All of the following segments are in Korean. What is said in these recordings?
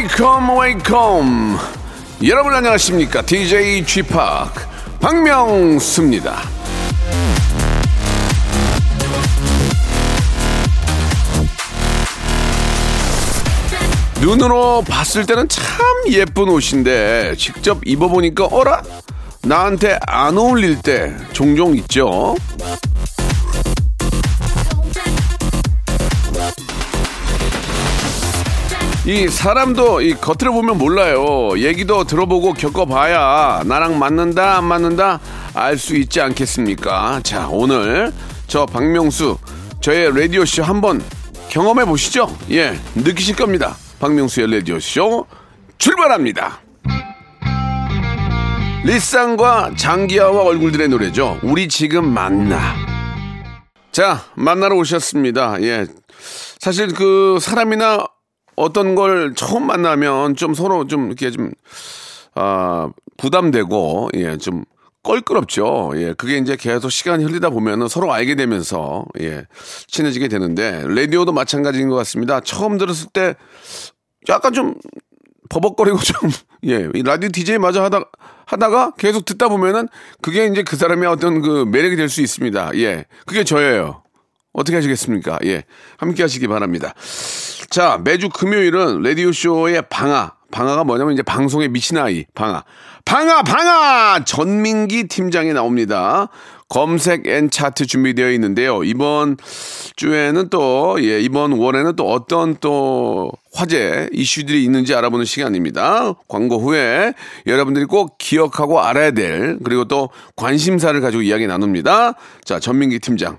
Welcome welcome 여러분 안녕하십니까 DJ G Park 박명수입니다 눈으로 봤을 때는 참 예쁜 옷인데 직접 입어보니까 어라? 나한테 안 어울릴 때 종종 있죠. 이 사람도 이 겉으로 보면 몰라요. 얘기도 들어보고 겪어봐야 나랑 맞는다 안 맞는다 알 수 있지 않겠습니까? 자 오늘 저 박명수 저의 라디오 쇼 한번 경험해 보시죠. 예 느끼실 겁니다. 박명수의 라디오 쇼 출발합니다. 리쌍과 장기하와 얼굴들의 노래죠. 우리 지금 만나. 자 만나러 오셨습니다. 예 사실 그 사람이나 어떤 걸 처음 만나면 좀 서로 좀 이렇게 좀, 아, 부담되고, 예, 좀 껄끄럽죠. 예, 그게 이제 계속 시간이 흘리다 보면은 서로 알게 되면서, 예, 친해지게 되는데, 라디오도 마찬가지인 것 같습니다. 처음 들었을 때 약간 좀 버벅거리고 좀, 예, 이 라디오 DJ 마저 하다, 하다가 계속 듣다 보면은 그게 이제 그 사람의 어떤 그 매력이 될 수 있습니다. 예, 그게 저예요. 어떻게 하시겠습니까? 예. 함께 하시기 바랍니다. 자, 매주 금요일은 라디오쇼의 방아. 방아가 뭐냐면 이제 방송에 미친 아이. 방아. 방아, 방아! 전민기 팀장이 나옵니다. 검색 N 차트 준비되어 있는데요. 이번 주에는 또, 예, 이번 월에는 또 어떤 또 화제 이슈들이 있는지 알아보는 시간입니다. 광고 후에 여러분들이 꼭 기억하고 알아야 될, 그리고 또 관심사를 가지고 이야기 나눕니다. 자, 전민기 팀장.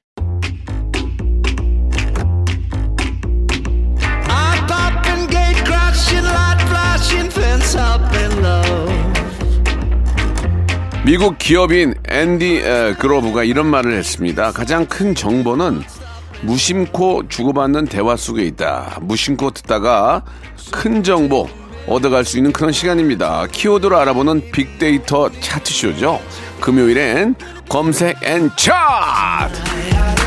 미국 기업인 앤디 에, 그로브가 이런 말을 했습니다. 가장 큰 정보는 무심코 주고받는 대화 속에 있다. 무심코 듣다가 큰 정보 얻어갈 수 있는 그런 시간입니다. 키워드로 알아보는 빅데이터 차트쇼죠. 금요일엔 검색 N 차트!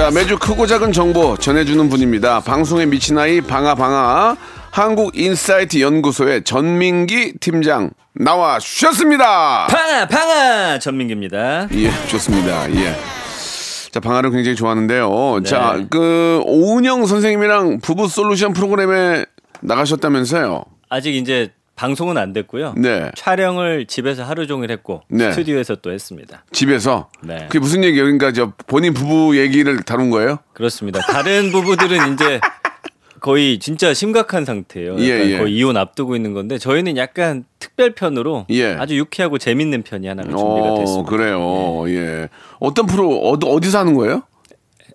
자, 매주 크고 작은 정보 전해주는 분입니다. 방송에 미친 아이 방아 방아 한국 인사이트 연구소의 전민기 팀장 나와 주셨습니다. 방아 방아 전민기입니다 예, 좋습니다. 예. 자, 방아를 굉장히 좋아하는데요. 네. 자, 그 오은영 선생님이랑 부부 솔루션 프로그램에 나가셨다면서요. 아직 이제 방송은 안 됐고요 네. 촬영을 집에서 하루 종일 했고 네. 스튜디오에서 또 했습니다 집에서. 네. 그게 무슨 얘기예요? 그러니까 저 본인 부부 얘기를 다룬 거예요? 그렇습니다 다른 부부들은 이제 거의 진짜 심각한 상태예요 예, 예. 거의 이혼 앞두고 있는 건데 저희는 약간 특별 편으로 예. 아주 유쾌하고 재밌는 편이 하나가 준비가 어, 됐습니다 그래요. 예. 어떤 프로 어디 어디서 하는 거예요?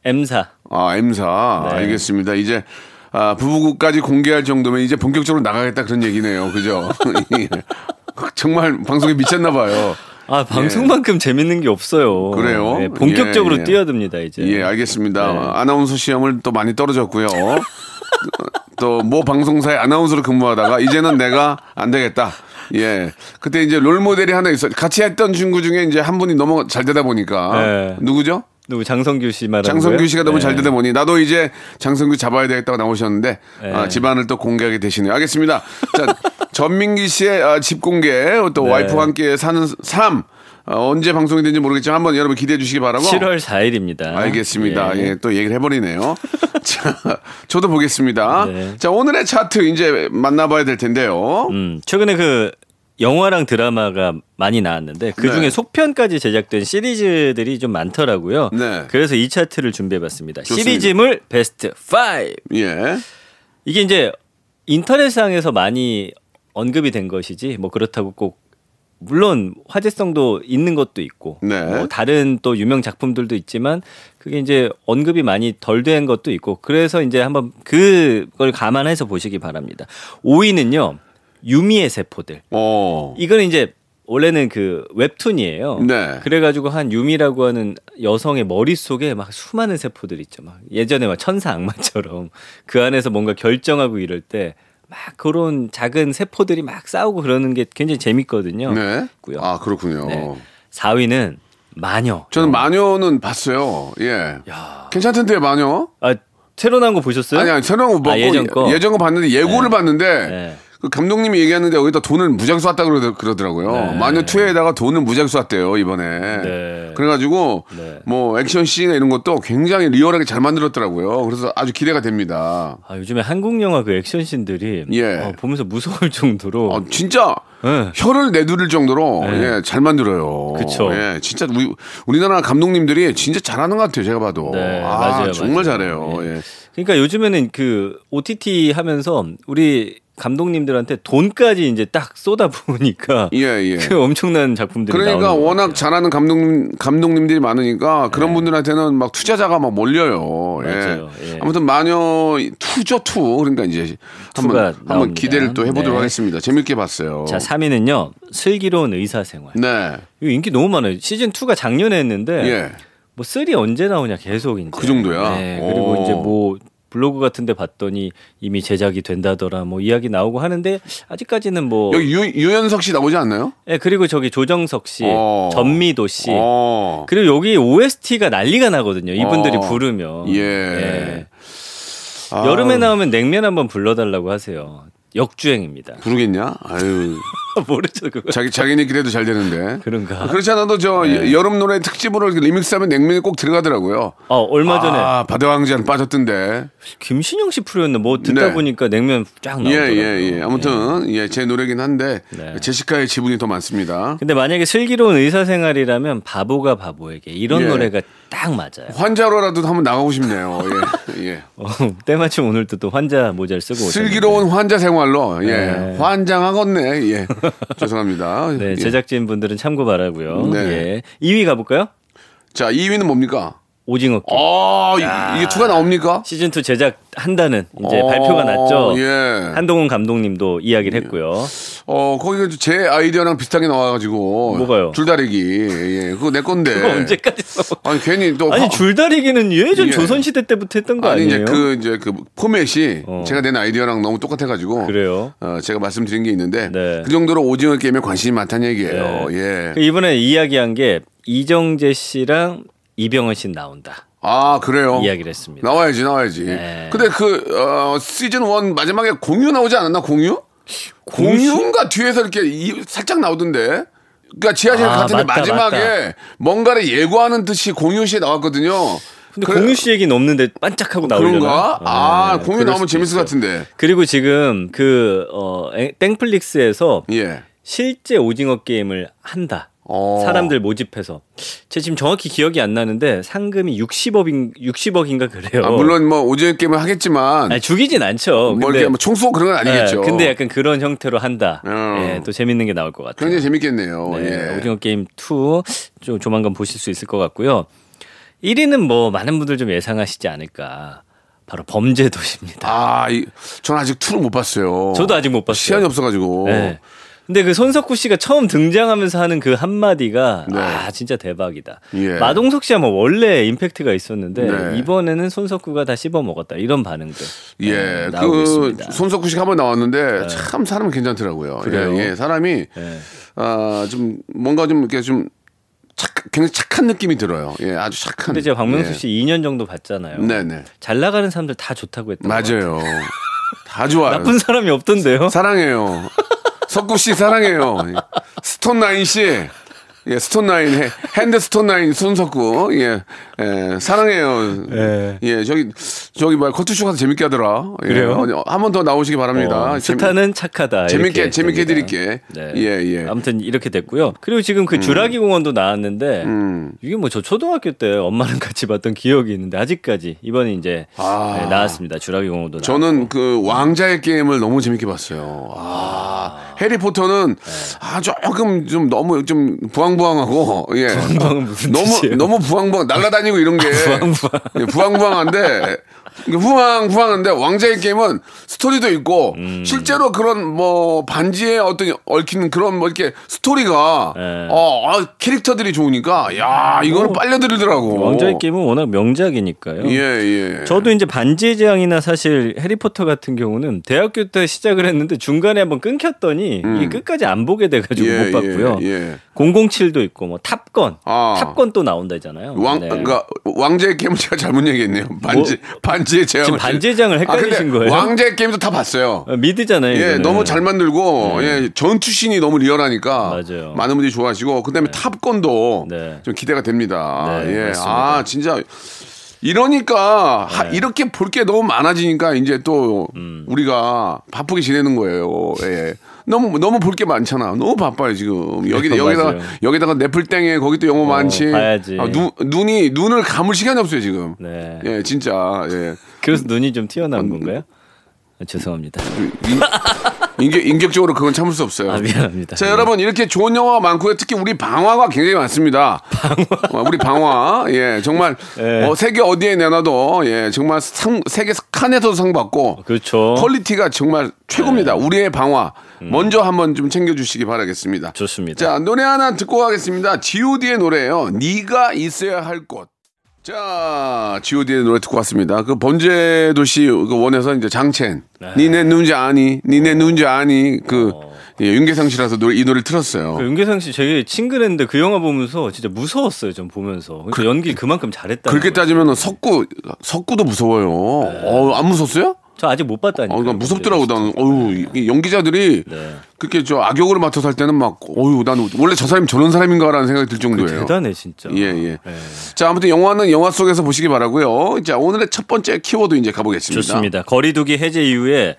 M사 아, M사. 네. 알겠습니다. 이제 아, 부부까지 공개할 정도면 이제 본격적으로 나가겠다 그런 얘기네요. 그죠? 예. 정말 방송에 미쳤나 봐요. 아 방송만큼 재밌는 게 없어요. 예. 그래요? 네, 본격적으로 예, 예. 뛰어듭니다 이제. 예, 알겠습니다. 네. 아나운서 시험을 또 많이 떨어졌고요. 또 모 방송사의 아나운서로 근무하다가 이제는 내가 안 되겠다. 예. 그때 이제 롤 모델이 하나 있어. 같이 했던 친구 중에 이제 한 분이 너무 잘 되다 보니까 네. 누구죠? 누구 장성규 씨 말하는 장성규 거예요? 씨가 너무 네. 잘 되다 보니 나도 이제 장성규 잡아야 되겠다고 나오셨는데 네. 아, 집안을 또 공개하게 되시네요. 알겠습니다. 자, 전민기 씨의 아, 집 공개 또 네. 와이프와 함께 사는 삶 어, 언제 방송이 되는지 모르겠지만 한번 여러분 기대해 주시기 바라고. 7월 4일입니다. 알겠습니다. 예, 또 얘기를 해버리네요. 자, 저도 보겠습니다. 네. 자, 오늘의 차트 이제 만나봐야 될 텐데요. 음, 최근에 그 영화랑 드라마가 많이 나왔는데 그 중에 네. 속편까지 제작된 시리즈들이 좀 많더라고요. 네. 그래서 이 차트를 준비해봤습니다. 좋습니다. 시리즈물 베스트 5. 예. 이게 이제 인터넷상에서 많이 언급이 된 것이지 뭐 그렇다고 꼭 물론 화제성도 있는 것도 있고 네. 뭐 다른 또 유명 작품들도 있지만 그게 이제 언급이 많이 덜 된 것도 있고 그래서 이제 한번 그걸 감안해서 보시기 바랍니다. 5위는요 유미의 세포들. 어. 이거는 이제 원래는 그 웹툰이에요. 네. 그래가지고 한 유미라고 하는 여성의 머릿속에 막 수많은 세포들 있죠. 막 예전에 막 천사 악마처럼 그 안에서 뭔가 결정하고 이럴 때 막 그런 작은 세포들이 막 싸우고 그러는 게 굉장히 재밌거든요. 네. 있고요. 아, 그렇군요. 네. 4위는 마녀. 저는 마녀는 봤어요. 예. 야. 괜찮던데, 마녀? 아 새로 나온 거 보셨어요? 아니, 아니, 새로운 거 아, 예전 거? 예전 거 봤는데 예고를 네. 봤는데 네. 그 감독님이 얘기하는데 여기다 돈을 무지하게 쐈다 그러, 그러더라고요. 네. 마녀 2에다가 돈을 무지하게 쐈대요, 이번에. 네. 그래가지고 네. 뭐 액션 씬이나 이런 것도 굉장히 리얼하게 잘 만들었더라고요. 그래서 아주 기대가 됩니다. 아, 요즘에 한국 영화 그 액션 씬들이 예. 어, 보면서 무서울 정도로 어, 진짜 네. 혀를 내두를 정도로 네. 예, 잘 만들어요. 그쵸. 예, 진짜 우리, 우리나라 감독님들이 진짜 잘하는 것 같아요. 제가 봐도. 네, 아, 맞아요, 정말 맞아요. 잘해요. 예. 예. 그러니까 요즘에는 그 OTT 하면서 우리 감독님들한테 돈까지 이제 딱 쏟아 부으니까 예, 예. 그 엄청난 작품들이 그러니까 워낙 같아요. 잘하는 감독 감독님들이 많으니까 그런 분들한테는 막 투자자가 막 몰려요. 예. 네. 맞아요. 예. 아무튼 마녀 two죠 two 그러니까 이제 한번 한번 나옵니다. 기대를 또 해보도록 네. 하겠습니다. 재밌게 봤어요. 자 3위는요 슬기로운 의사생활. 네, 이거 인기 너무 많아요. 시즌 2가 작년에 했는데 예, 뭐3 언제 나오냐 계속 이제. 그 정도야? 네, 그리고 오. 이제 뭐 블로그 같은데 봤더니 이미 제작이 된다더라 뭐 이야기 나오고 하는데 아직까지는 뭐 여기 유, 유연석 씨 나오지 않나요? 예, 그리고 저기 조정석 씨, 어. 전미도 씨, 어. 그리고 여기 OST가 난리가 나거든요. 이분들이 어. 부르면. 예. 아, 여름에 나오면 냉면 한번 불러달라고 하세요. 역주행입니다. 부르겠냐? 아유, 모르죠 그거. 자기 자기네끼리 해도 잘 되는데. 그런가. 그렇지 않아도 저 네. 여름 노래 특집으로 리믹스하면 냉면이 꼭 들어가더라고요. 어 얼마 전에 아, 바다 왕자는 빠졌던데. 김신영 씨 프로였나 뭐 듣다 네. 보니까 냉면 쫙 예, 나오더라고요. 예, 예. 아무튼, 예, 제 노래긴 한데, 네. 제시카의 지분이 더 많습니다. 근데 만약에 슬기로운 의사 생활이라면 바보가 바보에게 이런 예. 노래가 딱 맞아요. 환자로라도 한번 나가고 싶네요. 예, 예. 어, 때마침 오늘도 또 환자 모자를 쓰고 오셨는데. 슬기로운 환자 생활로, 예. 네. 환장하겠네. 예. 죄송합니다. 네, 예. 제작진 분들은 참고 바라고요. 네. 예. 2위 가볼까요? 자, 2위는 뭡니까? 오징어 게임. 아, 이- 이게 투가 나옵니까? 시즌 2 제작 한다는 이제 어, 발표가 났죠. 예. 한동훈 감독님도 이야기를 했고요. 어, 거기가 제 아이디어랑 비슷하게 나와가지고. 뭐가요? 줄다리기. 예. 그거 내 건데. 그거 언제까지 써? 아니, 괜히 또. 아니 화- 줄다리기는 예전 예. 조선시대 때부터 했던 거 아니, 아니에요? 이제 그, 이제 그 포맷이 어. 제가 낸 아이디어랑 너무 똑같아가지고. 그래요. 어, 제가 말씀드린 게 있는데. 네. 그 정도로 오징어 게임에 관심이 많다는 얘기예요. 예. 그 이번에 이야기한 게 이정재 씨랑 이병헌 씨 나온다. 아, 그래요? 이야기를 했습니다. 나와야지, 나와야지. 네. 근데 그, 어, 시즌 1 마지막에 공유 나오지 않았나, 공유? 공유인가 뒤에서 이렇게 이- 살짝 나오던데. 그러니까 지하실 아, 같은데 맞다, 마지막에 맞다. 뭔가를 예고하는 듯이 공유 씨 나왔거든요. 근데 그래- 공유 씨 얘기는 없는데 반짝하고 나오려나? 그런가? 아, 네, 공유 나오면 재밌을 것. 같은데. 그리고 지금 그 어, 에- 땡플릭스에서 예. 실제 오징어 게임을 한다. 어. 사람들 모집해서. 제 지금 정확히 기억이 안 나는데 상금이 60억인 60억인가 그래요. 아, 물론 뭐 오징어 게임을 하겠지만 아니, 죽이진 않죠. 뭐 이렇게 뭐 총쏘고 그런 건 아니겠죠. 예, 근데 약간 그런 형태로 한다. 어. 예, 또 재밌는 게 나올 것 같아요. 굉장히 재밌겠네요. 네, 예. 오징어 게임 2좀 조만간 보실 수 있을 것 같고요. 1위는 뭐 많은 분들 좀 예상하시지 않을까. 바로 범죄 도시입니다. 아, 이, 전 아직 투를 못 봤어요. 저도 아직 못 봤어요. 시간이 없어가지고. 네. 근데 그 손석구 씨가 처음 등장하면서 하는 그 한마디가 네. 아 진짜 대박이다. 예. 마동석 씨야 뭐 원래 임팩트가 있었는데 네. 이번에는 손석구가 다 씹어 먹었다 이런 반응들 예, 네, 나오고 그 있습니다. 손석구 씨가 한번 나왔는데 참 사람 괜찮더라고요. 그래요? 예, 예, 사람이 네. 아, 좀 뭔가 좀 이렇게 좀 착, 굉장히 착한 느낌이 들어요. 예, 아주 착한. 근데 제가 박명수 예. 씨 2년 정도 봤잖아요. 네네. 잘 나가는 사람들 다 좋다고 했던 거 맞아요. 다 좋아요. 나쁜 사람이 없던데요. 사랑해요. 석구 씨 사랑해요. Stone Nine 씨. 예, Stone Nine, 해- Hand Stone Nine 손석구. 예, 예, 사랑해요. 예. 예, 저기, 저기 말 컬투쇼 가서 재밌게 하더라. 예, 그래요? 한 번 더 나오시기 바랍니다. 어, 스타는 착하다. 재밌게, 재밌게. 해드릴게. 네. 예, 예. 아무튼 이렇게 됐고요. 그리고 지금 그 주라기 공원도 나왔는데 음. 이게 뭐 저 초등학교 때 엄마랑 같이 봤던 기억이 있는데 아직까지 이번에 이제 아. 네, 나왔습니다. 주라기 공원도 저는 그 왕자의 게임을 너무 재밌게 봤어요. 아, 해리포터는 아 조금 좀 너무 좀 부황부황하고 예. 부황부황은 무슨 너무 뜻이에요? 너무 부황부황 날라다니고 이런 게 부황부황. 예, 부황부황한데 후황 후황한데 왕자의 게임은 스토리도 있고 음. 실제로 그런 뭐 반지에 어떤 얽히는 그런 뭐 이렇게 스토리가 네. 어 아, 캐릭터들이 좋으니까 야 이거는 빨려들더라고. 왕자의 게임은 워낙 명작이니까요. 예 예. 저도 이제 반지의 제왕이나 사실 해리포터 같은 경우는 대학교 때 시작을 했는데 중간에 한번 끊겼더니 이게 끝까지 안 보게 돼가지고 음. 예, 못 봤고요. 예, 예. 007도 있고 뭐 탑건, 아. 탑건 또 나온다잖아요. 왕, 네. 그러니까 왕자의 게임을 제가 잘못 얘기했네요. 반지, 반지 의 제왕. 지금 반지의 제왕을 헷갈리신 거예요? 왕자의 게임도 다 봤어요. 어, 미드잖아요. 예, 이거는. 너무 잘 만들고, 예, 전투신이 너무 리얼하니까. 맞아요. 많은 분들이 좋아하시고, 그 다음에 탑건도 네. 좀 기대가 됩니다. 네, 예. 맞습니다. 아, 진짜. 이러니까 하- 네. 이렇게 볼 게 너무 많아지니까 이제 또 음. 우리가 바쁘게 지내는 거예요. 예. 너무 너무 볼 게 많잖아. 너무 바빠요 지금. 여기 네, 여기다가 맞아요. 여기다가 넷플땡에 거기 또 영어 많지. 봐야지. 아, 눈 눈이 눈을 감을 시간이 없어요 지금. 네. 예, 진짜. 예. 그래서 눈이 좀 튀어나온 건가요? 아, 죄송합니다. 인, 인격, 인격적으로 그건 참을 수 없어요. 아, 미안합니다. 자, 네. 여러분, 이렇게 좋은 영화가 많고요. 특히 우리 방화가 굉장히 많습니다. 방화. 우리 방화. 예, 정말, 예. 어, 세계 어디에 내놔도, 예, 정말 상, 세계 칸에서도 상 받고, 그렇죠. 퀄리티가 정말 최고입니다. 우리의 방화. 먼저 한번 좀 챙겨주시기 바라겠습니다. 음. 좋습니다. 자, 노래 하나 듣고 가겠습니다. G.O.D의 노래예요. 네가 있어야 할 곳. 자, G.O.D의 노래 듣고 왔습니다. 그 범죄 도시 그 one에서 이제 장첸, 니네 누군지 아니, 니네 누군지 아니, 그 예, 윤계상 씨라서 노래, 이 노래를 틀었어요. 그 윤계상 씨 되게 친근했는데 그 영화 보면서 진짜 무서웠어요. 좀 보면서. 그러니까 연기 그만큼 잘했다. 그렇게 따지면 석구, 석구도 무서워요. 어, 안 무섭어요? 저 아직 못 봤다니까. 어, 나 무섭더라고, 나는. 어유 이 연기자들이 네. 그렇게 저 악역으로 맡아서 할 때는 막, 어유 난 원래 저 사람이 저런 사람인가라는 생각이 들 정도예요. 대단해 진짜. 예, 예. 네. 자, 아무튼 영화는 영화 속에서 보시기 바라고요. 자, 오늘의 첫 번째 키워드 이제 가보겠습니다. 좋습니다. 거리두기 해제 이후에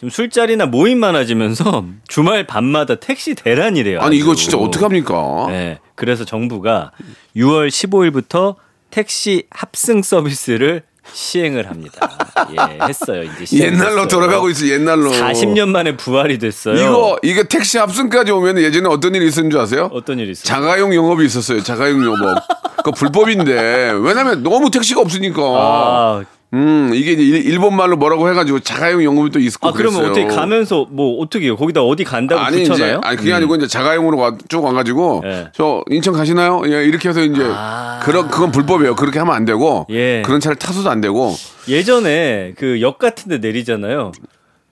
좀 술자리나 모임 많아지면서 주말 밤마다 택시 대란이래요. 아니, 이거 아주. 진짜 어떡합니까? 네. 그래서 정부가 6월 15일부터 택시 합승 서비스를 시행을 합니다. 예, 했어요. 이제 옛날로. 돌아가고 있어, 옛날로. 40년 만에 부활이 됐어요. 이거, 이게 택시 합승까지 오면 예전에 어떤 일이 있었는 줄 아세요? 어떤 일이 있어요? 자가용 영업이 있었어요. 자가용 영업. 그거 불법인데. 왜냐면 너무 택시가 없으니까. 아, 음, 이게 이제 일- 일본 말로 뭐라고 해가지고 자가용 영업이 또 있었고. 아 그러면. 어떻게 가면서 뭐 어떻게 해요? 거기다 어디 간다고 아니 이제 붙여놔요? 아니 그게 음. 아니고 이제 자가용으로 와, 쭉 와가지고 예. 저 인천 가시나요? 예 이렇게 해서 이제 아. 그런 그건 불법이에요. 그렇게 하면 안 되고 예. 그런 차를 타서도 안 되고 예전에 그 역 같은데 내리잖아요.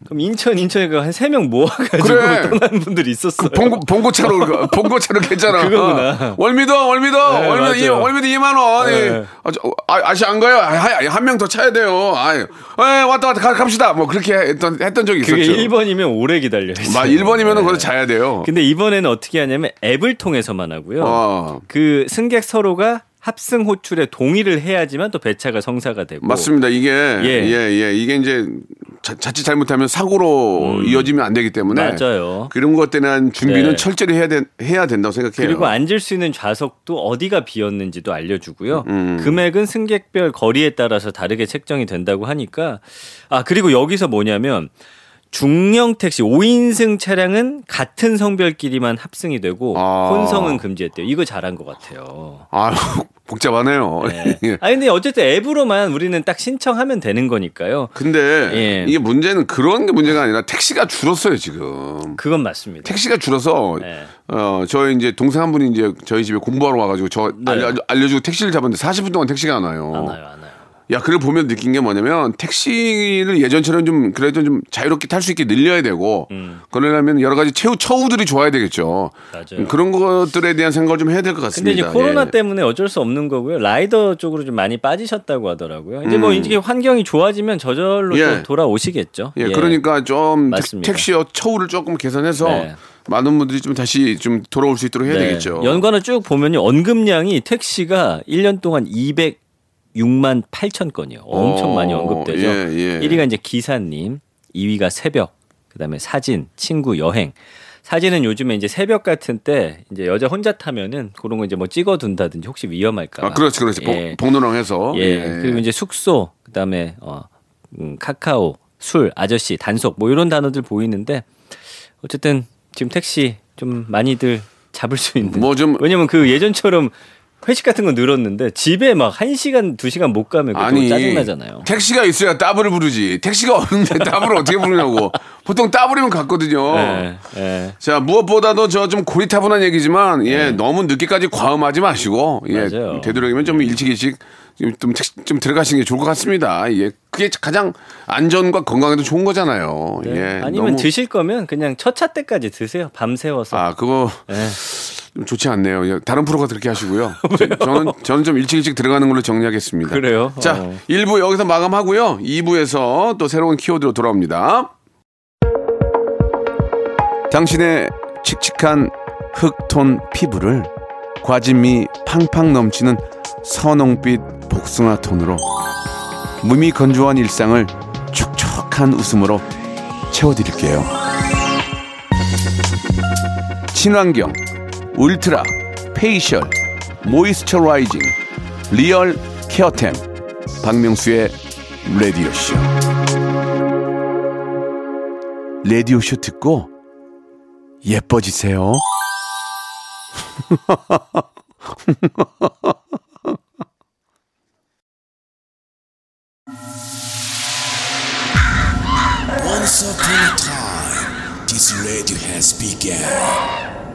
그럼 인천 인천에 한 세 명 모아가지고 그래. 떠나는 분들이 있었어요. 봉고 봉고차로 그 봉고차로 괜찮아. 그거구나. 어. 월미도 월미도 네, 월미도 이. 월미도 2만 원. 네. 예. 아, 저, 아, 아시 안 가요? 한명 더 차야 돼요. 아, 예. 왔다 왔다 가, 갑시다. 뭐 그렇게 했던 했던 적이 그게 있었죠. 1번이면 오래 기다려요. 마 1번이면은 거기서 자야 돼요. 근데 이번에는 어떻게 하냐면 앱을 통해서만 하고요. 어. 그 승객 서로가 합승 호출에 동의를 해야지만 또 배차가 성사가 되고 맞습니다. 이게 예, 예, 이게 이제 자, 자칫 잘못하면 사고로 이어지면 안 되기 때문에 음. 맞아요. 그런 것에 대한 준비는 네. 철저히 해야 된 해야 된다고 생각해요. 그리고 앉을 수 있는 좌석도 어디가 비었는지도 알려주고요. 음. 금액은 승객별 거리에 따라서 다르게 책정이 된다고 하니까 아 그리고 여기서 뭐냐면 중형 택시 5인승 차량은 같은 성별끼리만 합승이 되고 아. 혼성은 금지했대요. 이거 잘한 것 같아요. 아 복잡하네요. 네. 예. 아 근데 어쨌든 앱으로만 우리는 딱 신청하면 되는 거니까요. 근데 예. 이게 문제는 그런 게 문제가 아니라 택시가 줄었어요 지금. 그건 맞습니다. 택시가 줄어서 네. 어 저희 이제 동생 한 분이 이제 저희 집에 공부하러 와가지고 저 네. 알려, 알려주고 택시를 잡았는데 40분 동안 택시가 안 와요. 안 와요, 안 와요. 야, 그걸 보면 느낀 게 뭐냐면 택시를 예전처럼 좀 그래도 좀 자유롭게 탈 수 있게 늘려야 되고 그러려면 여러 가지 최후 처우들이 좋아야 되겠죠. 음. 맞아요. 그런 것들에 대한 생각을 좀 해야 될것 근데 같습니다. 이제 코로나 예. 때문에 어쩔 수 없는 거고요. 라이더 쪽으로 좀 많이 빠지셨다고 하더라고요. 이제 음. 뭐 이제 환경이 좋아지면 저절로 예. 또 돌아오시겠죠. 예, 그러니까 좀 맞습니다. 택, 시 처우를 조금 개선해서 네. 많은 분들이 좀 다시 좀 돌아올 수 있도록 해야 네. 되겠죠. 연관을 쭉 보면요. 언급량이 택시가 1년 동안 206만 8천 건이요. 엄청 어, 많이 언급되죠. 예, 예. 1위가 이제 기사님, 2위가 새벽, 그다음에 사진, 친구, 여행. 사진은 요즘에 이제 새벽 같은 때 이제 여자 혼자 타면은 그런 거 이제 뭐 찍어둔다든지 혹시 위험할까 봐. 아, 그렇지, 그렇지. 예. 복- 복로랑해서. 예. 그리고 이제 숙소, 그다음에 어, 음, 카카오, 술, 아저씨, 단속 뭐 이런 단어들 보이는데 어쨌든 지금 택시 좀 많이들 잡을 수 있는. 뭐 좀- 왜냐면 그 예전처럼 회식 같은 거 늘었는데 집에 막 1시간, 2시간 못 가면 아니 짜증 나잖아요. 택시가 있어야 따블을 부르지. 택시가 없는데 따블을 어떻게 부르냐고. 보통 따블이면 갔거든요. 예. 예. 자 무엇보다도 저 좀 고리타분한 얘기지만 예 너무 늦게까지 과음하지 마시고 예 네. 맞아요. 되도록이면 좀 일찍 일찍 좀, 좀, 들어가시는 게 좋을 것 같습니다. 예 그게 가장 안전과 건강에도 좋은 거잖아요. 네. 예 아니면 드실 거면 그냥 첫 차 때까지 드세요. 밤 새워서. 아 그거 예. 좀 좋지 않네요. 예, 다른 프로가 그렇게 하시고요. 저, 저는 저는 좀 일찍 일찍 들어가는 걸로 정리하겠습니다. 그래요? 자, 어. 1부 여기서 마감하고요. 2부에서 또 새로운 키워드로 돌아옵니다. 당신의 칙칙한 흑톤 피부를 과즙미 팡팡 넘치는 선홍빛 복숭아 톤으로 무미 건조한 일상을 촉촉한 웃음으로 채워드릴게요. 친환경, Ultra, Facial, Moisturizing, Real Care템, 박명수의 라디오쇼. 라디오쇼 듣고 예뻐지세요. Once upon a time, this radio has begun.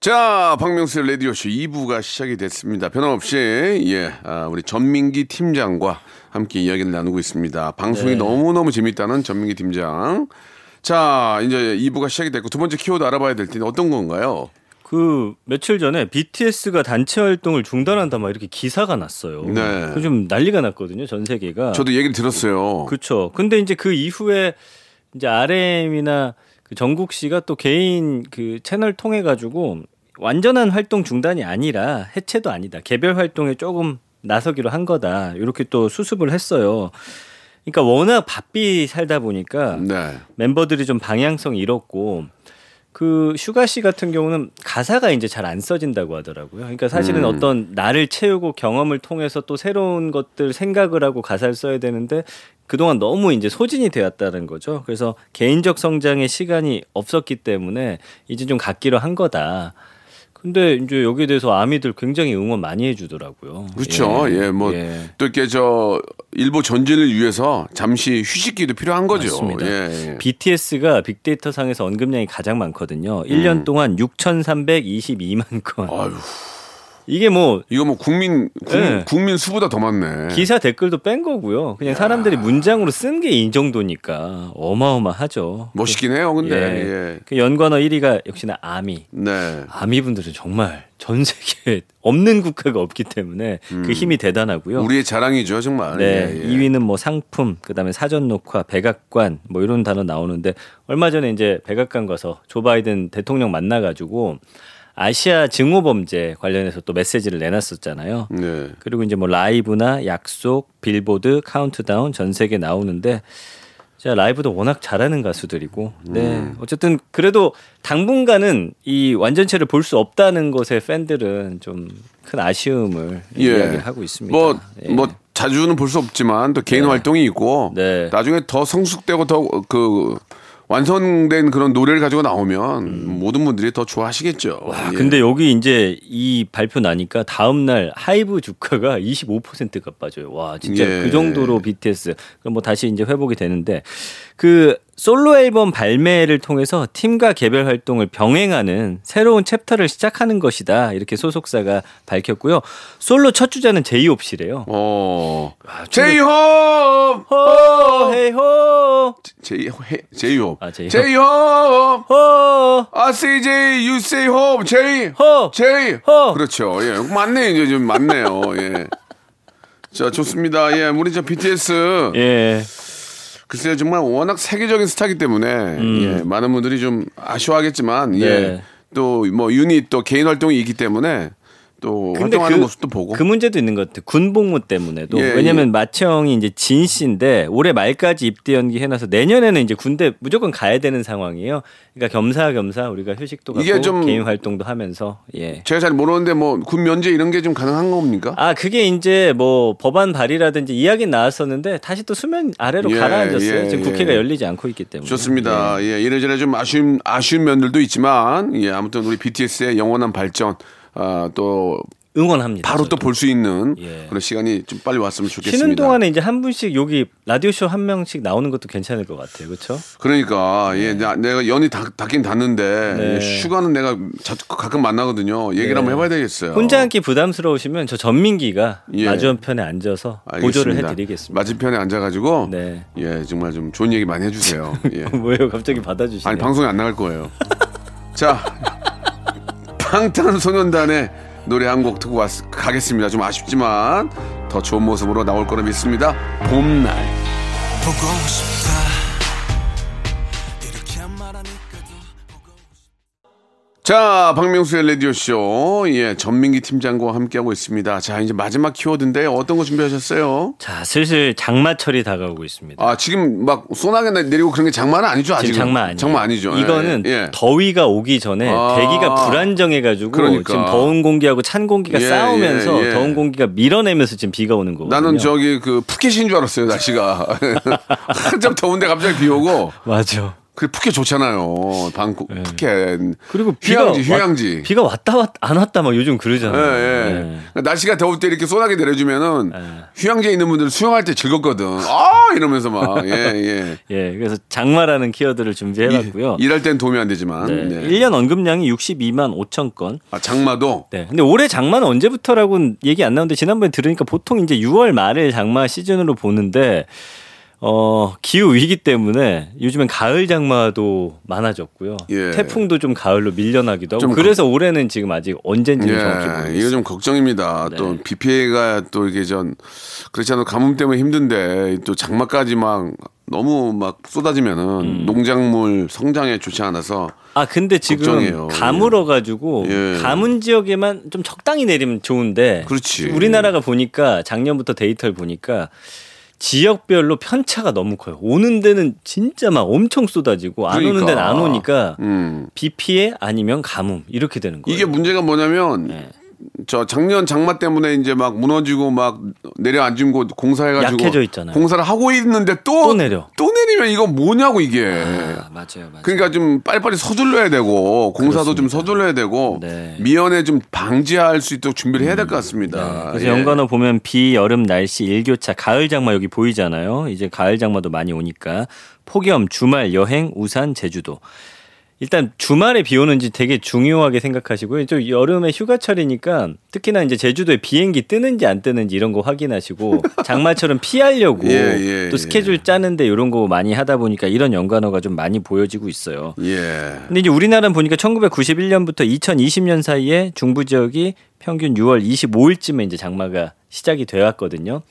자, 박명수의 라디오쇼 2부가 시작이 됐습니다. 변함없이, 예, 아, 우리 전민기 팀장과 함께 이야기를 나누고 있습니다. 방송이 너무너무 재밌다는 전민기 팀장. 자, 이제 2부가 시작이 됐고, 두 번째 키워드 알아봐야 될 텐데 어떤 건가요? 그 며칠 전에 BTS가 단체 활동을 중단한다 막 이렇게 기사가 났어요. 네. 그좀 난리가 났거든요. 전 세계가. 저도 얘기를 들었어요. 그렇죠. 근데 이제 그 이후에 이제 RM이나 그 정국 씨가 또 개인 그 채널 통해 가지고 완전한 활동 중단이 아니라 해체도 아니다. 개별 활동에 조금 나서기로 한 거다. 이렇게 또 수습을 했어요. 그러니까 워낙 바삐 살다 보니까 네. 멤버들이 좀 방향성이 잃었고 그 슈가 씨 같은 경우는 가사가 이제 잘 안 써진다고 하더라고요. 그러니까 사실은 음. 어떤 나를 채우고 경험을 통해서 또 새로운 것들 생각을 하고 가사를 써야 되는데 그동안 너무 이제 소진이 되었다는 거죠. 그래서 개인적 성장의 시간이 없었기 때문에 이제 좀 갖기로 한 거다. 근데 이제 여기에 대해서 아미들 굉장히 응원 많이 해주더라고요. 그렇죠. 예, 뭐, 예. 또 이렇게 저, 일부 전진을 위해서 잠시 휴식기도 필요한 거죠. 맞습니다. 예, 예. BTS가 빅데이터 상에서 언급량이 가장 많거든요. 1년 동안 6,322만 건. 음. 아유, 이게 뭐 이거 뭐 국민, 국민, 예. 국민 수보다 더 많네. 기사 댓글도 뺀 거고요. 그냥 사람들이 문장으로 쓴 게 이 정도니까 어마어마하죠. 멋있긴 해요, 근데. 예. 예. 그 연관어 1위가 역시나 아미. 네. 아미 분들은 정말 전 세계에 없는 국가가 없기 때문에 그 힘이 대단하고요. 음. 우리의 자랑이죠, 정말. 네, 예, 예. 2위는 뭐 상품, 그다음에 사전 녹화, 백악관 뭐 이런 단어 나오는데 얼마 전에 이제 백악관 가서 조 바이든 대통령 만나 가지고 아시아 증오 범죄 관련해서 또 메시지를 내놨었잖아요. 네. 그리고 이제 뭐 라이브나 약속, 빌보드, 카운트다운 전 세계 나오는데 제가 라이브도 워낙 잘하는 가수들이고, 네 음. 어쨌든 그래도 당분간은 이 완전체를 볼 수 없다는 것에 팬들은 좀 큰 아쉬움을 이야기를 하고 있습니다. 예. 뭐, 예. 뭐 자주는 볼 수 없지만 또 개인 활동이 있고 네. 나중에 더 성숙되고 더그 완성된 그런 노래를 가지고 나오면 모든 분들이 더 좋아하시겠죠. 와, 예. 아, 근데 여기 이제 이 발표 나니까 다음 날 하이브 주가가 25%가 빠져요. 와, 진짜 예. 그 정도로 BTS 그럼 뭐 다시 이제 회복이 되는데 그 솔로 앨범 발매를 통해서 팀과 개별 활동을 병행하는 새로운 챕터를 시작하는 것이다. 이렇게 소속사가 밝혔고요. 솔로 첫 주자는 제이홉 씨래요. 어. 아, 제이홉! 호 헤이호 제이홉. 제이홉. 아, 제이홉. 제이홉! 호 I say J, you say hope. 제이. 호 제이. 호. 그렇죠. 예. 맞네. 이제 좀 맞네요. 예. 자, 좋습니다. 예. 우리 저 BTS. 예. 글쎄요, 정말 워낙 세계적인 스타기 때문에 예, 많은 분들이 좀 아쉬워하겠지만 음. 네. 예, 또뭐 유닛 또 개인 활동이 있기 때문에 또 활동하는 모습도 보고 그 문제도 있는 것 같아요. 군복무 때문에도 예, 왜냐면 마채형이 이제 진 씨인데 올해 말까지 입대 연기 해놔서 내년에는 이제 군대 무조건 가야 되는 상황이에요. 그러니까 겸사겸사 우리가 휴식도 이게 갖고 좀- 개인 활동도 하면서 예. 제가 잘 모르는데 뭐 군 면제 이런 게 좀 가능한 겁니까? 아 그게 이제 뭐 법안 발의라든지 이야기는 나왔었는데 다시 또 수면 아래로 예, 가라앉았어요. 예, 지금 예. 국회가 열리지 않고 있기 때문에 좋습니다. 예, 이래저래 좀 아쉬운 아쉬운 면들도 있지만 예, 아무튼 우리 BTS의 영원한 발전 아, 또 응원합니다. 바로 또. 볼 수 있는 예. 그런 시간이 좀 빨리 왔으면 좋겠습니다. 쉬는 동안에 이제 한 분씩 여기 라디오 쇼 한 명씩 나오는 것도 괜찮을 것 같아요. 그렇죠? 그러니까 예, 나- 내가 연이 다, 닿긴 닿는데 네. 예, 휴가는 내가 자, 가끔 만나거든요. 얘기를 한번 해봐야 되겠어요. 혼자 앉기 부담스러우시면 저 전민기가 예. 맞은편에 앉아서 보조를 알겠습니다. 해드리겠습니다. 맞은편에 앉아가지고 네. 예 정말 좀 좋은 얘기 많이 해주세요. 예. 뭐예요? 갑자기 받아주시네. 아니 방송에 안 나갈 거예요. 자 방탄소년단의 노래 한 곡 듣고 왔, 가겠습니다. 좀 아쉽지만 더 좋은 모습으로 나올 거라 믿습니다. 봄날. 자, 박명수의 라디오쇼. 예, 전민기 팀장과 함께하고 있습니다. 자, 이제 마지막 키워드인데 어떤 거 준비하셨어요? 자, 슬슬 장마철이 다가오고 있습니다. 아, 지금 막 소나기 내리고 그런 게 장마는 아니죠, 아직. 장마 아니에요. 장마 아니죠. 예, 이거는 예. 더위가 오기 전에 아. 대기가 불안정해가지고 그러니까. 지금 더운 공기하고 찬 공기가 예, 싸우면서 예, 예. 더운 공기가 밀어내면서 지금 비가 오는 거거든요. 나는 저기 그 푸켓인 줄 알았어요 날씨가 한참 더운데 갑자기 비 오고 맞아. 그 푸켓 좋잖아요 방 푸켓 그리고 비가 휴양지 왔- 휴양지 비가 왔다 왔다 안 왔다 막 요즘 예, 그러잖아요. 예. 네. 그러니까 날씨가 더울 때 이렇게 소나기 내려주면은 예. 휴양지에 있는 분들 수영할 때 즐겁거든 아 이러면서 막 예 예 예, 그래서 장마라는 키워드를 준비해봤고요. 일 할 땐 도움이 안 되지만 네. 네. 1년 언급량이 62만 5천 건. 아 장마도 네. 근데 올해 장마는 언제부터라고는 얘기 안 나오는데 지난번에 들으니까 보통 이제 6월 말을 장마 시즌으로 보는데 어, 기후 위기 때문에 요즘엔 가을 장마도 많아졌고요. 예. 태풍도 좀 가을로 밀려나기도 하고 좀 그래서 올해는 지금 아직 언젠지 는 정확히 예, 모르겠어요. 이거 좀 걱정입니다. 또 네. 비 피해가 또 이게 전 그렇지 않아도 가뭄 때문에 힘든데 또 장마까지 막 너무 막 쏟아지면은 음. 농작물 성장에 좋지 않아서 아 근데 지금 걱정이에요. 가물어 가지고 예. 가문 지역에만 좀 적당히 내리면 좋은데 그렇지. 우리나라가 보니까 작년부터 데이터를 보니까 지역별로 편차가 너무 커요. 오는 데는 진짜 막 엄청 쏟아지고 안 오는 그러니까. 데는 안 오니까 음. 비 피해 아니면 가뭄 이렇게 되는 거예요. 이게 문제가 뭐냐면 네. 저 작년 장마 때문에 이제 막 무너지고 막 내려앉은 곳 공사해가지고 약해져 있잖아요. 공사를 하고 있는데 또 또 내려. 또 내리면 이거 뭐냐고 이게. 아, 맞아요, 맞아요. 그러니까 좀 빨리빨리 서둘러야 되고 공사도 좀 서둘러야 되고 네. 미연에 좀 방지할 수 있도록 준비를 해야 될 것 같습니다. 네. 그래서 예. 연관어 보면 비, 여름, 날씨, 일교차, 가을 장마 여기 보이잖아요. 이제 가을 장마도 많이 오니까 폭염, 주말, 여행, 우산, 제주도. 일단 주말에 비 오는지 되게 중요하게 생각하시고요. 좀 여름에 휴가철이니까 특히나 이제 제주도에 비행기 뜨는지 안 뜨는지 이런 거 확인하시고 장마철은 피하려고 예, 예, 또 스케줄 짜는데 이런 거 많이 하다 보니까 이런 연관어가 좀 많이 보여지고 있어요. 예. 근데 이제 우리나라는 보니까 1991년부터 2020년 사이에 중부 지역이 평균 6월 25일쯤에 이제 장마가 시작이 되어 왔거든요.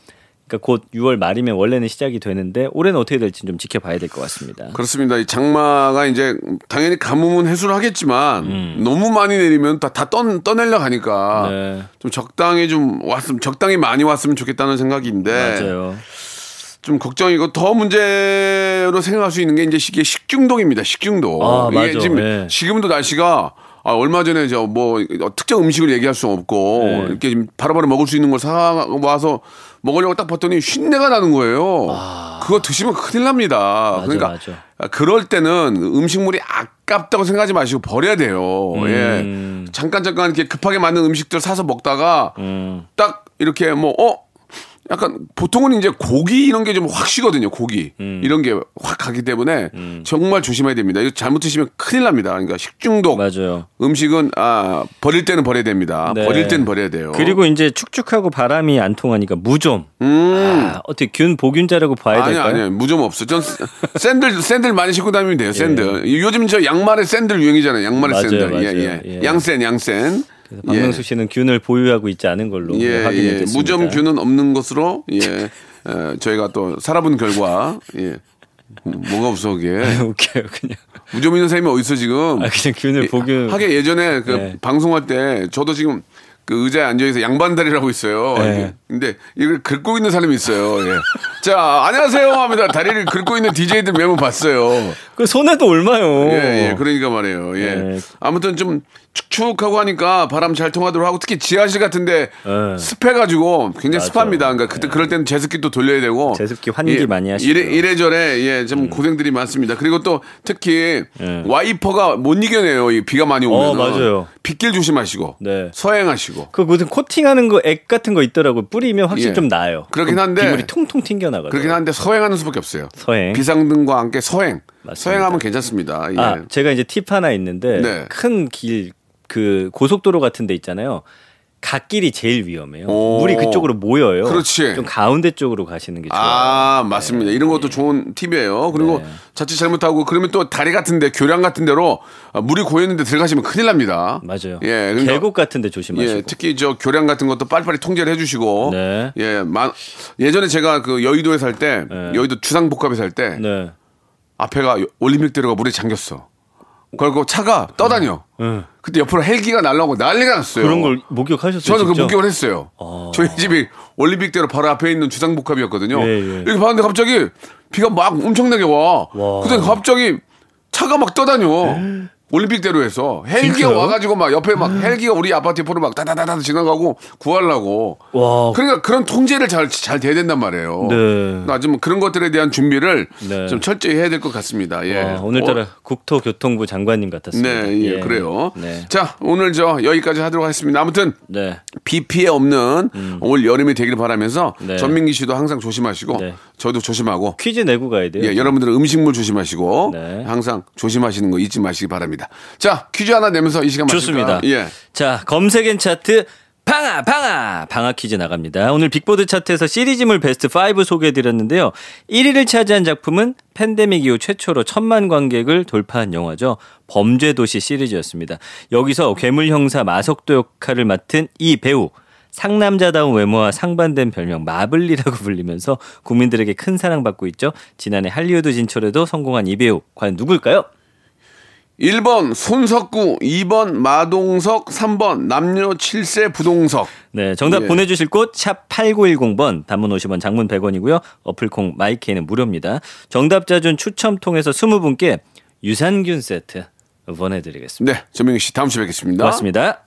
그러니까 곧 6월 말이면 원래는 시작이 되는데 올해는 어떻게 될지 좀 지켜봐야 될 것 같습니다. 그렇습니다. 이 장마가 이제 당연히 가뭄은 해소를 하겠지만 너무 많이 내리면 다, 다 떠, 떠내려 가니까 음. 네. 좀 적당히 좀 왔으면 적당히 많이 왔으면 좋겠다는 생각인데 맞아요. 좀 걱정이고 더 문제로 생각할 수 있는 게 이제 이게 식중독입니다. 식중독. 아, 이게 맞아. 지금 예. 지금도 날씨가 아, 얼마 전에 저 뭐 특정 음식을 얘기할 수 없고 네. 이렇게 좀 바로 바로 먹을 수 있는 걸 사 와서 먹으려고 딱 봤더니 쉰내가 나는 거예요. 그거 드시면 큰일 납니다. 그러니까 아. 맞아. 아, 그럴 때는 음식물이 아깝다고 생각하지 마시고 버려야 돼요. 음. 예. 잠깐 잠깐 이렇게 급하게 만든 음식들 사서 먹다가 음. 딱 이렇게 뭐 어? 약간 보통은 이제 고기 이런 게 좀확 쉬거든요. 고기 음. 이런 게 확 가기 때문에 정말 조심해야 됩니다. 이거 잘못 드시면 큰일 납니다. 그러니까 식중독 맞아요. 음식은 아 버릴 때는 버려야 됩니다. 네. 버릴 때는 버려야 돼요. 그리고 이제 축축하고 바람이 안 통하니까 무좀. 아, 어떻게 균 보균자라고 봐야 음. 아니 될까요? 아니 무좀 없어. 전 샌들 샌들 많이 신고 다니면 돼요. 샌들. 요즘 저 양말에 샌들 유행이잖아요. 양말에 예. 맞아요, 샌들. 맞아요. 예, 예. 예. 양센 양센. 그래서 박명수 씨는 균을 보유하고 있지 않은 걸로 예, 확인이 예. 됐습니다. 무점 균은 없는 것으로 예. 에, 저희가 또 살아본 결과 예. 뭐가 없어 그게. 웃겨요 그냥. 무좀 있는 사람이 어디 있어 지금? 아, 그냥 균을 보균. 하게 예전에 그 네. 방송할 때 저도 지금 그 의자에 앉아 있어 양반다리라고 있어요. 네. 근데 이걸 긁고 있는 사람이 있어요. 예. 자 안녕하세요 합니다. 다리를 긁고 있는 DJ들 몇번 봤어요. 그 손에도 얼마요? 예, 예, 그러니까 말이에요. 예. 네. 아무튼 좀 축축하고 하니까 바람 잘 통하도록 하고 특히 지하실 같은데 네. 습해가지고 굉장히 맞아. 습합니다. 그러니까 그때 그럴 때는 제습기 또 돌려야 되고 제습기 환기 예, 많이 하시죠. 이래, 이래저래 예, 좀 고생들이 많습니다. 그리고 또 특히 네. 와이퍼가 못 이겨내요. 이 비가 많이 오면. 어, 맞아요. 빗길 조심하시고 네. 서행하시고. 그 무슨 코팅하는 거 액 같은 거 있더라고. 뿌리면 확실히 예. 좀 나아요. 그렇긴 그럼 한데 비물이 통통 튕겨 나가요. 그렇긴 한데 서행하는 수밖에 없어요. 서행. 비상등과 함께 서행. 맞습니다. 서행하면 괜찮습니다. 예. 아, 제가 이제 팁 하나 있는데 네. 큰길 그 고속도로 같은 데 있잖아요. 갓길이 제일 위험해요. 오. 물이 그쪽으로 모여요. 그렇지. 좀 가운데 쪽으로 가시는 게 좋아요. 아, 맞습니다. 이런 것도 좋은 팁이에요. 그리고 네. 자칫 잘못하고 그러면 또 다리 같은데 교량 같은 데로 아, 물이 고였는데 들어가시면 큰일 납니다. 맞아요. 예, 그러니까- 계곡 같은 데 조심하시고. 예, 특히 저 교량 같은 것도 빨리빨리 통제를 해 주시고. 네. 예, 마, 예전에 제가 그 여의도에 살 때, 네. 여의도 주상복합에 살 때, 네. 앞에가 올림픽 대로가 물에 잠겼어. 그리고 차가 떠다녀. 네. 그때 옆으로 헬기가 날라오고 난리가 났어요. 그런 걸 목격하셨어요. 저는 그? 목격을 했어요. 저희 집이 올림픽대로 바로 앞에 있는 주상복합이었거든요. 예, 예. 이렇게 봤는데 갑자기 비가 막 엄청나게 와. 와. 그때 갑자기 차가 막 떠다녀. 올림픽대로에서 헬기가 진짜요? 와가지고 막 옆에 막 헬기가 우리 아파트 옆으로 막 다다다다 지나가고 구하려고. 와. 그러니까 그런 통제를 잘 잘 돼야 된단 말이에요. 네. 뭐 그런 것들에 대한 준비를 네. 좀 철저히 해야 될 것 같습니다. 예. 와, 오늘따라 어, 국토교통부 장관님 같았습니다. 네, 예, 그래요. 네. 자, 오늘 저 여기까지 하도록 하겠습니다. 아무튼 네. 비 피해 없는 올 여름이 되길 바라면서 네. 전민기 씨도 항상 조심하시고 네. 저도 조심하고 퀴즈 내고 가야 돼요. 예, 여러분들은 음식물 조심하시고 네. 항상 조심하시는 거 잊지 마시기 바랍니다. 자, 퀴즈 하나 내면서 이 시간 좋습니다. 예. 자, 검색엔 차트 방아 방아 방아 퀴즈 나갑니다. 오늘 빅보드 차트에서 시리즈물 베스트 5 소개해 드렸는데요. 1위를 차지한 작품은 팬데믹 이후 최초로 천만 관객을 돌파한 영화죠. 범죄도시 시리즈였습니다. 여기서 괴물 형사 마석도 역할을 맡은 이 배우 상남자다운 외모와 상반된 별명 마블리라고 불리면서 국민들에게 큰 사랑받고 있죠. 지난해 할리우드 진출에도 성공한 이 배우 과연 누굴까요? 1번 손석구, 2번 마동석, 3번 남녀 7세 부동석. 네, 정답 예. 보내주실 곳 샵 8910번 단문 50원 장문 100원이고요. 어플콩 마이케이는 무료입니다. 정답자 중 추첨 통해서 20분께 유산균 세트 보내드리겠습니다. 네, 전민기 씨 다음 주에 뵙겠습니다. 고맙습니다.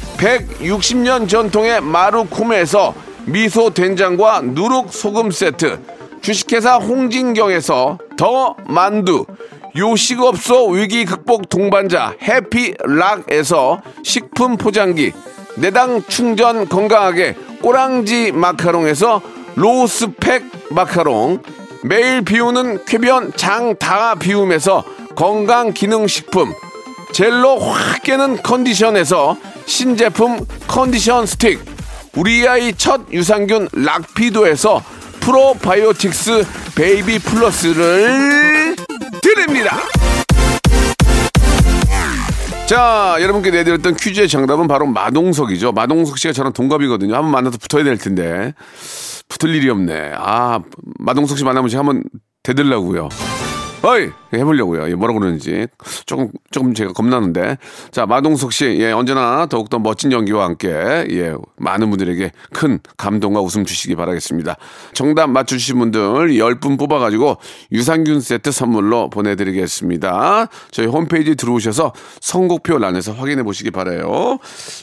160년 전통의 마루코메에서 미소 된장과 누룩 소금 세트, 주식회사 홍진경에서 더 만두, 요식업소 위기 극복 동반자 해피락에서 식품 포장기, 내당 충전 건강하게 꼬랑지 마카롱에서 로스팩 마카롱, 매일 비우는 쾌변 장다 비움에서 건강 기능 식품, 젤로 확 깨는 컨디션에서 신제품 컨디션 스틱, 우리 아이 첫 유산균 락피도에서 프로바이오틱스 베이비 플러스를 드립니다. 자, 여러분께 내드렸던 퀴즈의 정답은 바로 마동석이죠. 마동석 씨가 저랑 동갑이거든요. 한번 만나서 붙어야 될 텐데. 붙을 일이 없네. 아, 마동석 씨 만나면 제가 한번 대들라고요. 어이! 해보려고요. 예, 뭐라고 그러는지. 조금, 조금 제가 겁나는데. 자, 마동석 씨, 예, 언제나 더욱더 멋진 연기와 함께, 예, 많은 분들에게 큰 감동과 웃음 주시기 바라겠습니다. 정답 맞추신 분들 10분 뽑아가지고 유산균 세트 선물로 보내드리겠습니다. 저희 홈페이지 들어오셔서 선곡표 란에서 확인해 보시기 바라요.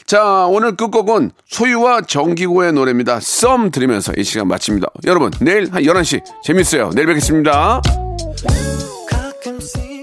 자, 오늘 끝곡은 소유와 정기고의 노래입니다. 썸 들으면서 이 시간 마칩니다. 여러분, 내일 한 11시 재밌어요. 내일 뵙겠습니다. 가끔 씩